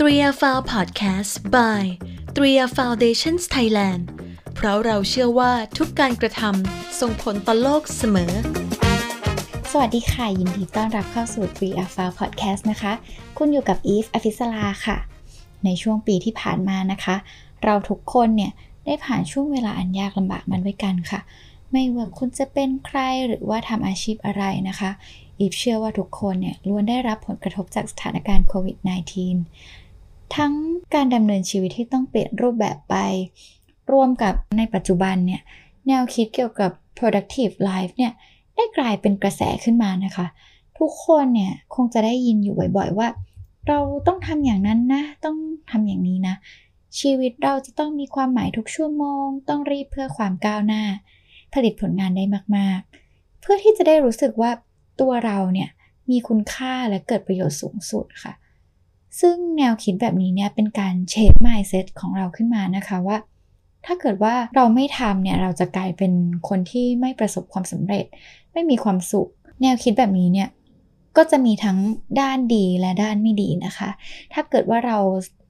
3 f o u l Podcast by 3 Foundations Thailand เพราะเราเชื่อว่าทุกการกระทำส่งผลต่อโลกเสมอ สวัสดีค่ะ ยินดีต้อนรับเข้าสู่3 a f a Podcast นะคะ คุณอยู่กับอีฟอฟิสลาค่ะ ในช่วงปีที่ผ่านมานะคะ เราทุกคนเนี่ย ได้ผ่านช่วงเวลาอันยากลำบากมันด้วยกันค่ะ ไม่ว่าคุณจะเป็นใครหรือว่าทำอาชีพอะไรนะคะอีฟเชื่อว่าทุกคนเนี่ยล้วนได้รับผลกระทบจากสถานการณ์โควิด -19 ทั้งการดำเนินชีวิตที่ต้องเปลี่ยนรูปแบบไป ร่วมกับในปัจจุบันเนี่ยแนวคิดเกี่ยวกับ productive life เนี่ยได้กลายเป็นกระแสขึ้นมานะคะ ทุกคนเนี่ยคงจะได้ยินอยู่บ่อยๆว่า เราต้องทำอย่างนั้นนะ ต้องทำอย่างนี้นะ ชีวิตเราจะต้องมีความหมายทุกชั่วโมง ต้องรีบเพื่อความก้าวหน้า ผลิตผลงานได้มากๆ เพื่อที่จะได้รู้สึกว่าตัวเราเนี่ยมีคุณค่าและเกิดประโยชน์สูงสุดค่ะ ซึ่งแนวคิดแบบนี้เนี่ยเป็นการเชฟ mindset ของเราขึ้นมานะคะว่า ถ้าเกิดว่าเราไม่ทำเนี่ยเราจะกลายเป็นคนที่ไม่ประสบความสำเร็จ ไม่มีความสุข แนวคิดแบบนี้เนี่ยก็จะมีทั้งด้านดีและด้านไม่ดีนะคะ ถ้าเกิดว่าเรา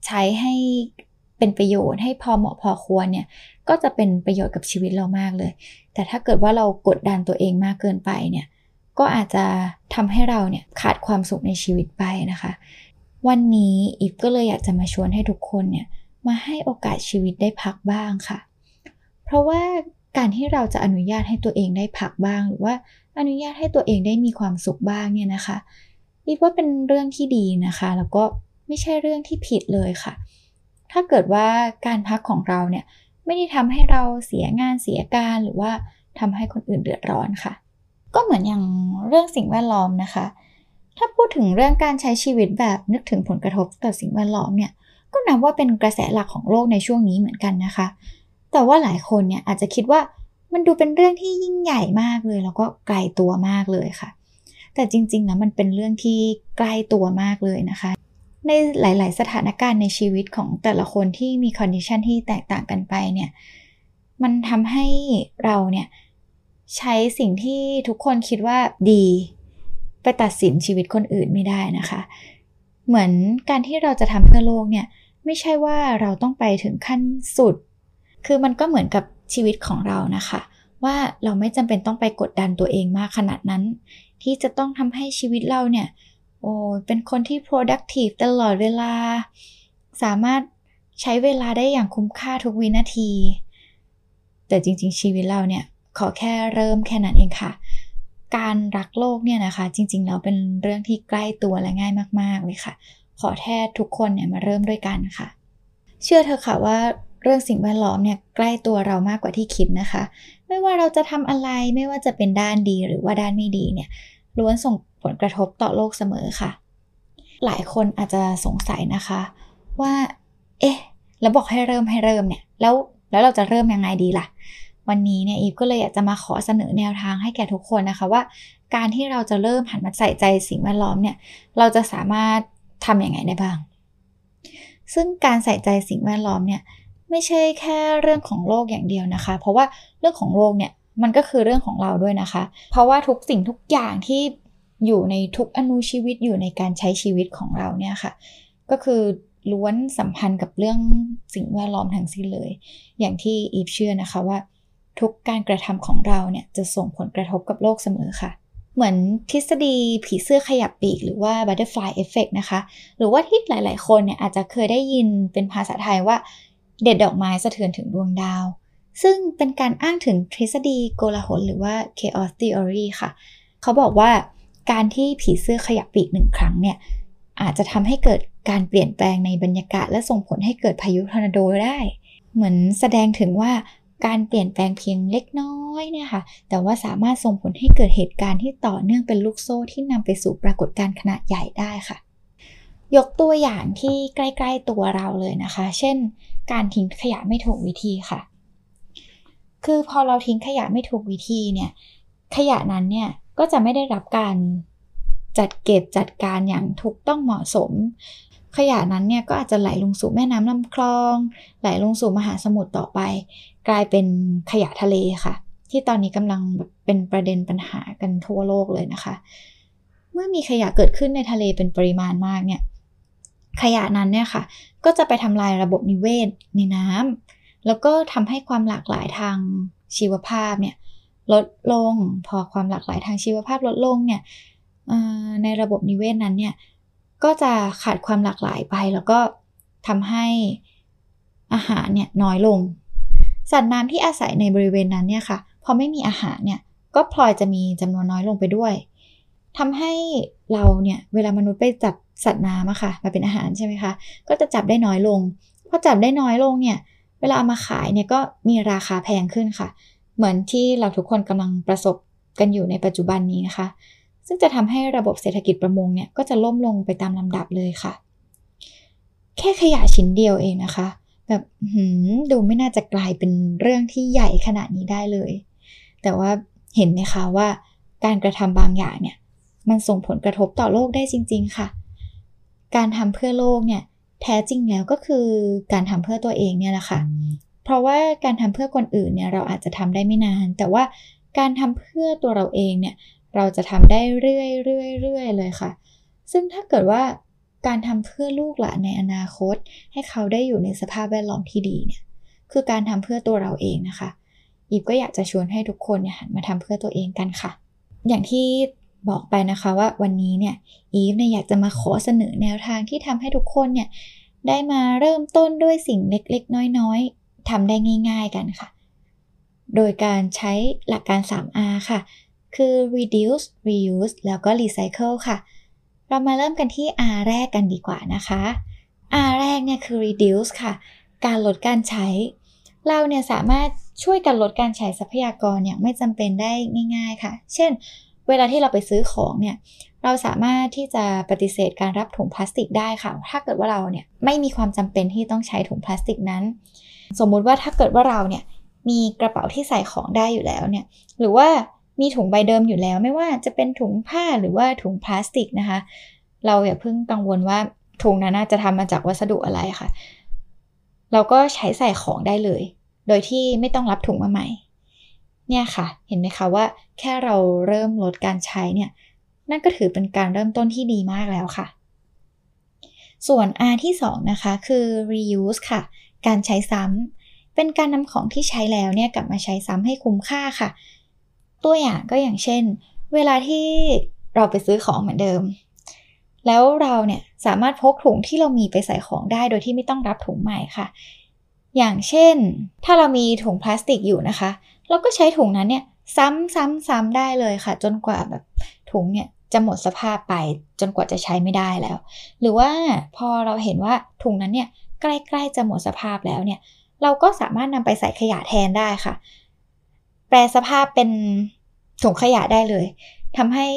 ใช้ให้เป็นประโยชน์ให้พอเหมาะพอควรเนี่ยก็จะเป็นประโยชน์กับชีวิตเรามากเลย แต่ถ้าเกิดว่าเรากดดันตัวเองมากเกินไปเนี่ยก็อาจจะทำให้เราเนี่ยขาดความสุขในชีวิตไปนะคะ วันนี้อีฟก็เลยอยากจะมาชวนให้ทุกคนเนี่ยมาให้โอกาสชีวิตได้พักบ้างค่ะ เพราะว่าการที่เราจะอนุญาตให้ตัวเองได้พักบ้าง หรือว่าอนุญาตให้ตัวเองได้มีความสุขบ้างเนี่ยนะคะอีฟว่าเป็นเรื่องที่ดีนะคะ แล้วก็ไม่ใช่เรื่องที่ผิดเลยค่ะ ถ้าเกิดว่าการพักของเราเนี่ยไม่ได้ทำให้เราเสียงานเสียการหรือว่าทำให้คนอื่นเดือดร้อนค่ะ ก็เหมือนอย่างเรื่องสิ่งแวดล้อมนะคะ ถ้าพูดถึงเรื่องการใช้ชีวิตแบบนึกถึงผลกระทบต่อสิ่งแวดล้อมเนี่ย ก็นับว่าเป็นกระแสหลักของโลกในช่วงนี้เหมือนกันนะคะ แต่ว่าหลายคนเนี่ยอาจจะคิดว่ามันดูเป็นเรื่องที่ยิ่งใหญ่มากเลย แล้วก็ไกลตัวมากเลยค่ะ แต่จริงๆนะมันเป็นเรื่องที่ใกล้ตัวมากเลยนะคะ ในหลาย ๆ สถานการณ์ในชีวิตของแต่ละคนที่มี condition ที่แตกต่างกันไปเนี่ย มันทำให้เราเนี่ยใช้สิ่งที่ทุกคนคิดว่าดี ไปตัดสินชีวิตคนอื่นไม่ได้นะคะ เหมือนการที่เราจะทำเพื่อโลกเนี่ยไม่ใช่ว่าเราต้องไปถึงขั้นสุด คือมันก็เหมือนกับชีวิตของเรานะคะ ว่าเราไม่จำเป็นต้องไปกดดันตัวเองมากขนาดนั้น ที่จะต้องทำให้ชีวิตเราเนี่ยโอ้เป็นคนที่ productive ตลอดเวลา สามารถใช้เวลาได้อย่างคุ้มค่าทุกวินาที แต่จริงๆ ชีวิตเราเนี่ย ขอแค่เริ่มแค่นั้นเองค่ะ การรักโลกเนี่ยนะคะ จริงๆแล้วเป็นเรื่องที่ใกล้ตัวและง่ายมาก ๆ เลยค่ะ ขอแค่ทุกคนเนี่ยมาเริ่มด้วยกันค่ะ เชื่อเธอค่ะว่าเรื่องสิ่งแวดล้อมเนี่ยใกล้ตัวเรามากกว่าที่คิดนะคะ ไม่ว่าเราจะทำอะไรไม่ว่าจะเป็นด้านดีหรือว่าด้านไม่ดีเนี่ยล้วนส่งผลกระทบต่อโลกเสมอค่ะ หลายคนอาจจะสงสัยนะคะ ว่า เอ๊ะ แล้วบอกให้เริ่มให้เริ่มเนี่ย แล้วแล้วเราจะเริ่มยังไงดีล่ะ วันนี้เนี่ยอีฟก็เลยอยากจะมาขอเสนอแนวทางให้แก่ทุกคนนะคะว่า การที่เราจะเริ่มหันมาใส่ใจสิ่งแวดล้อมเนี่ยเราจะสามารถทำยังไงได้บ้าง ซึ่งการใส่ใจสิ่งแวดล้อมเนี่ยไม่ใช่แค่เรื่องของโลกอย่างเดียวนะคะ เพราะว่าเรื่องของโลกเนี่ยมันก็คือเรื่องของเราด้วยนะคะ เพราะว่าทุกสิ่งทุกอย่างที่อยู่ในทุกอนุชีวิตอยู่ในการใช้ชีวิตของเราเนี่ยค่ะ ก็คือล้วนสัมพันธ์กับเรื่องสิ่งแวดล้อมทั้งสิ้นเลย อย่างที่อีฟเชื่อนะคะว่า ทุกการกระทำของเราเนี่ยจะส่งผลกระทบกับโลกเสมอค่ะ เหมือนทฤษฎีผีเสื้อขยับปีก หรือว่า butterfly effect นะคะ หรือว่าที่หลาย ๆ คนเนี่ยอาจจะเคยได้ยินเป็นภาษาไทยว่า เด็ดดอกไม้สะเทือนถึงดวงดาว ซึ่งเป็นการอ้างถึงทฤษฎีโกลาหลหรือว่า chaos theory ค่ะ เขาบอกว่าการที่ผีเสื้อขยับปีกหนึ่งครั้งเนี่ยอาจจะทำให้เกิดการเปลี่ยนแปลงในบรรยากาศ และส่งผลให้เกิดพายุทอร์นาโดได้ เหมือนแสดงถึงว่า การเปลี่ยนแปลงเพียงเล็กน้อยเนี่ยค่ะ แต่ว่าสามารถส่งผลให้เกิดเหตุการณ์ที่ต่อเนื่องเป็นลูกโซ่ที่นำไปสู่ปรากฏการณ์ขนาดใหญ่ได้ค่ะ ยกตัวอย่างที่ใกล้ ๆ ตัวเราเลยนะคะ เช่น การทิ้งขยะไม่ถูกวิธีค่ะ คือพอเราทิ้งขยะไม่ถูกวิธีเนี่ย ขยะนั้นเนี่ยก็จะไม่ได้รับการจัดเก็บจัดการอย่างถูกต้องเหมาะสม ขยะนั้นเนี่ยก็อาจจะไหลลงสู่แม่น้ำลำคลอง ไหลลงสู่มหาสมุทรต่อไป กลายเป็นขยะทะเลค่ะ ที่ตอนนี้กำลังเป็นประเด็นปัญหากันทั่วโลกเลยนะคะ เมื่อมีขยะเกิดขึ้นในทะเลเป็นปริมาณมากเนี่ยขยะนั้นเนี่ยค่ะ ก็จะไปทำลายระบบนิเวศในน้ำแล้วก็ทำให้ความหลากหลายทางชีวภาพเนี่ยลดลงพอความหลากหลายทางชีวภาพลดลงเนี่ยในระบบนิเวศนั้นเนี่ย ก็จะขาดความหลากหลายไป แล้วก็ทำให้อาหารเนี่ยน้อยลง สัตว์น้ำที่อาศัยในบริเวณนั้นเนี่ยค่ะพอไม่มีอาหารเนี่ยก็พลอยจะมีจำนวนน้อยลงไปด้วยทำให้เราเนี่ยเวลามนุษย์ไปจับสัตว์น้ำอะค่ะมาเป็นอาหารใช่ไหมคะก็จะจับได้น้อยลงพอจับได้น้อยลงเนี่ยเวลาเอามาขายเนี่ยก็มีราคาแพงขึ้นค่ะ เหมือนที่เราทุกคนกำลังประสบกันอยู่ในปัจจุบันนี้นะคะ ซึ่งจะทำให้ระบบเศรษฐกิจประมงเนี่ยก็จะล่มลงไปตามลำดับเลยค่ะ แค่ขยะชิ้นเดียวเองนะคะ แบบหืมดูไม่น่าจะกลายเป็นเรื่องที่ใหญ่ขนาดนี้ได้เลย แต่ว่าเห็นไหมคะว่า การกระทำบางอย่างเนี่ย มันส่งผลกระทบต่อโลกได้จริง ๆ ค่ะ การทำเพื่อโลกเนี่ยแท้จริงแล้วก็คือการทำเพื่อตัวเองเนี่ยแหละค่ะ เพราะว่าการทำเพื่อคนอื่นเนี่ยเราอาจจะทำได้ไม่นาน แต่ว่าการทำเพื่อตัวเราเองเนี่ย เราจะทำได้เรื่อยๆเรื่อยเลยค่ะ ซึ่งถ้าเกิดว่าการทำเพื่อลูกหลานในอนาคต ให้เขาได้อยู่ในสภาพแวดล้อมที่ดีเนี่ยคือการทำเพื่อตัวเราเองนะคะอีฟก็อยากจะชวนให้ทุกคนเนี่ยหันมาทำเพื่อตัวเองกันค่ะ อย่างที่บอกไปนะคะว่าวันนี้เนี่ยอีฟเนี่ยอยากจะมาขอเสนอแนวทางที่ทำให้ทุกคนเนี่ยได้มาเริ่มต้นด้วยสิ่งเล็กๆ น้อยๆทำได้ง่าย ๆกันค่ะ โดยการใช้หลักการ 3R ค่ะ คือ reduce reuse แล้วก็ recycle ค่ะ เรามาเริ่มกันที่ R แรกกันดีกว่านะคะ R แรกเนี่ยคือ reduce ค่ะ การลดการใช้ เราเนี่ยสามารถช่วยกันลดการใช้ทรัพยากรอย่างไม่จำเป็นได้ง่ายๆค่ะ เช่น เวลาที่เราไปซื้อของเนี่ย เราสามารถที่จะปฏิเสธการรับถุงพลาสติกได้ค่ะ ถ้าเกิดว่าเราเนี่ยไม่มีความจำเป็นที่ต้องใช้ถุงพลาสติกนั้น สมมุติว่าถ้าเกิดว่าเราเนี่ยมีกระเป๋าที่ใส่ของได้อยู่แล้วเนี่ย หรือว่า มีถุงใบเดิมอยู่แล้ว ไม่ว่าจะเป็นถุงผ้าหรือว่าถุงพลาสติกนะคะ เราอย่าเพิ่งกังวลว่าถุงนั้นจะทำมาจากวัสดุอะไรค่ะ เราก็ใช้ใส่ของได้เลย โดยที่ไม่ต้องรับถุงมาใหม่ เนี่ยค่ะ เห็นไหมคะว่า แค่เราเริ่มลดการใช้เนี่ย นั่นก็ถือเป็นการเริ่มต้นที่ดีมากแล้วค่ะ ส่วน R ที่ 2 นะคะ คือ reuse ค่ะ การใช้ซ้ำเป็นการนำของที่ใช้แล้วเนี่ยกลับมาใช้ซ้ำให้คุ้มค่าค่ะ ตัวอย่างก็อย่างเช่น เวลาที่เราไปซื้อของเหมือนเดิม แล้วเราเนี่ยสามารถพกถุงที่เรามีไปใส่ของได้โดยที่ไม่ต้องรับถุงใหม่ค่ะ อย่างเช่น ถ้าเรามีถุงพลาสติกอยู่นะคะ เราก็ใช้ถุงนั้นเนี่ยซ้ำซ้ำซ้ำได้เลยค่ะ จนกว่าแบบถุงเนี่ยจะหมดสภาพไปจนกว่าจะใช้ไม่ได้แล้ว หรือว่าพอเราเห็นว่าถุงนั้นเนี่ยใกล้ ๆ จะหมดสภาพแล้วเนี่ย เราก็สามารถนำไปใส่ขยะแทนได้ค่ะ แปลสภาพเป็นถุงขยะได้เลยทำให้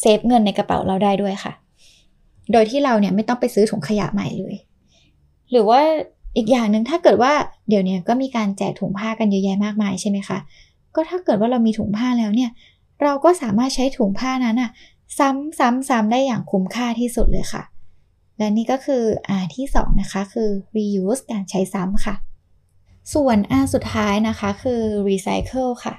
เซฟเงินในกระเป๋าเราได้ด้วยค่ะ โดยที่เราเนี่ยไม่ต้องไปซื้อถุงขยะใหม่เลย หรือว่าอีกอย่างหนึ่งถ้าเกิดว่าเดี๋ยวนี้ก็มีการแจกถุงผ้ากันเยอะแยะมากมายใช่ไหมคะ ก็ถ้าเกิดว่าเรามีถุงผ้าแล้วเนี่ย เราก็สามารถใช้ถุงผ้านั้นอะซ้ำซ้ำซ้ำได้อย่างคุ้มค่าที่สุดเลยค่ะ และนี่ก็คือ R ที่ 2 นะคะ คือ reuse การใช้ซ้ำค่ะ ส่วน R สุดท้ายนะคะคือ recycle ค่ะ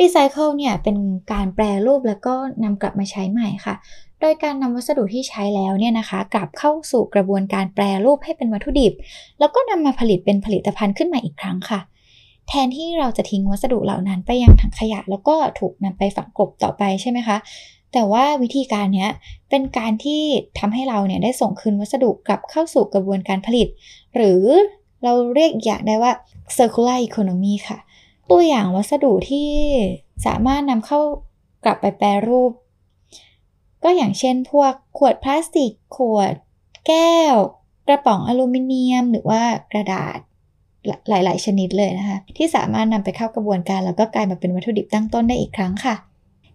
recycle เนี่ยเป็นการแปรรูปแล้วก็นำกลับมาใช้ใหม่ค่ะ โดยการนำวัสดุที่ใช้แล้วเนี่ยนะคะ กลับเข้าสู่กระบวนการแปรรูปให้เป็นวัตถุดิบ แล้วก็นำมาผลิตเป็นผลิตภัณฑ์ขึ้นมาอีกครั้งค่ะ แทนที่เราจะทิ้งวัสดุเหล่านั้นไปยังถังขยะ แล้วก็ถูกนำไปฝังกลบต่อไปใช่ไหมคะแต่ว่าวิธีการนี้เป็นการที่ทำให้เราเนี่ยได้ส่งคืนวัสดุกลับเข้าสู่กระบวนการผลิต หรือ เราเรียกอย่างได้ว่า circular economy ค่ะ ตัวอย่างวัสดุที่สามารถนำเข้ากลับไปแปรรูป ก็อย่างเช่นพวกขวดพลาสติก ขวดแก้ว กระป๋องอลูมิเนียม หรือว่ากระดาษหลาย ๆ ชนิดเลยนะคะ ที่สามารถนำไปเข้ากระบวนการ แล้วก็กลายมาเป็นวัตถุดิบตั้งต้นได้อีกครั้งค่ะ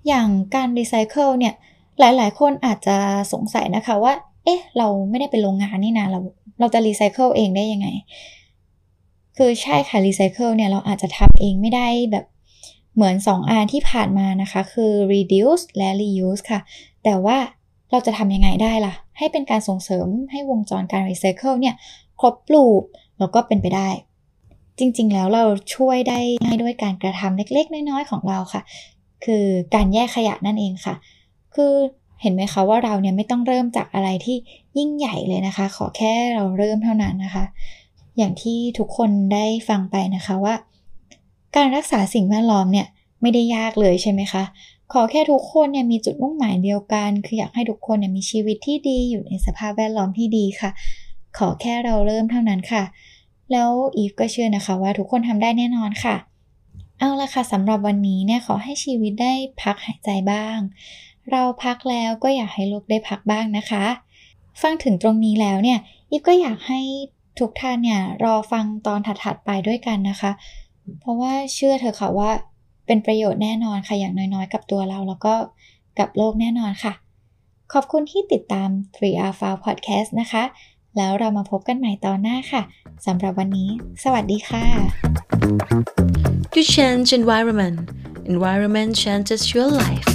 อย่างการรีไซเคิลเนี่ยหลาย ๆ คนอาจจะสงสัยนะคะว่า เอ๊ะ เราไม่ได้เป็นโรงงานนี่นะเราเราจะรีไซเคิลเองได้ยังไง คือใช่ค่ะรีไซเคิลเนี่ยเราอาจจะทำเองไม่ได้แบบเหมือน 2อันที่ผ่านมานะคะ คือ reduce และ reuse ค่ะ แต่ว่าเราจะทำยังไงได้ล่ะ ให้เป็นการส่งเสริมให้วงจรการ recycle เนี่ยครบลูปแล้วก็เป็นไปได้ จริงๆแล้วเราช่วยได้ง่ายด้วยการกระทำเล็กๆ น้อยๆ ของเราค่ะ คือการแยกขยะนั่นเองค่ะ คือเห็นไหมคะว่าเราเนี่ยไม่ต้องเริ่มจากอะไรที่ยิ่งใหญ่เลยนะคะ ขอแค่เราเริ่มเท่านั้นนะคะ อย่างที่ทุกคนได้ฟังไปนะคะว่า การรักษาสิ่งแวดล้อมเนี่ยไม่ได้ยากเลยใช่ไหมคะ ขอแค่ทุกคนเนี่ยมีจุดมุ่งหมายเดียวกัน คืออยากให้ทุกคนเนี่ยมีชีวิตที่ดีอยู่ในสภาพแวดล้อมที่ดีค่ะ ขอแค่เราเริ่มเท่านั้นค่ะ แล้วอีฟก็เชื่อนะคะว่าทุกคนทำได้แน่นอนค่ะ เอาละค่ะสำหรับวันนี้เนี่ยขอให้ชีวิตได้พักหายใจบ้าง เราพักแล้วก็อยากให้โลกได้พักบ้างนะคะ ฟังถึงตรงนี้แล้วเนี่ยอีฟก็อยากให้ ทุกท่านเนี่ยรอฟังตอนถัดๆไปด้วยกันนะคะ เพราะว่าเชื่อเถอค่ะว่า เป็นประโยชน์แน่นอนค่ะอย่างน้อยๆ กับตัวเราแล้วก็กับโลกแน่นอนค่ะ ขอบคุณที่ติดตาม 3R f i l e Podcast นะคะ แล้วเรามาพบกันใหม่ตอนหน้าค่ะสำหรับวันนี้ สวัสดีค่ะ You change environment environment changes your life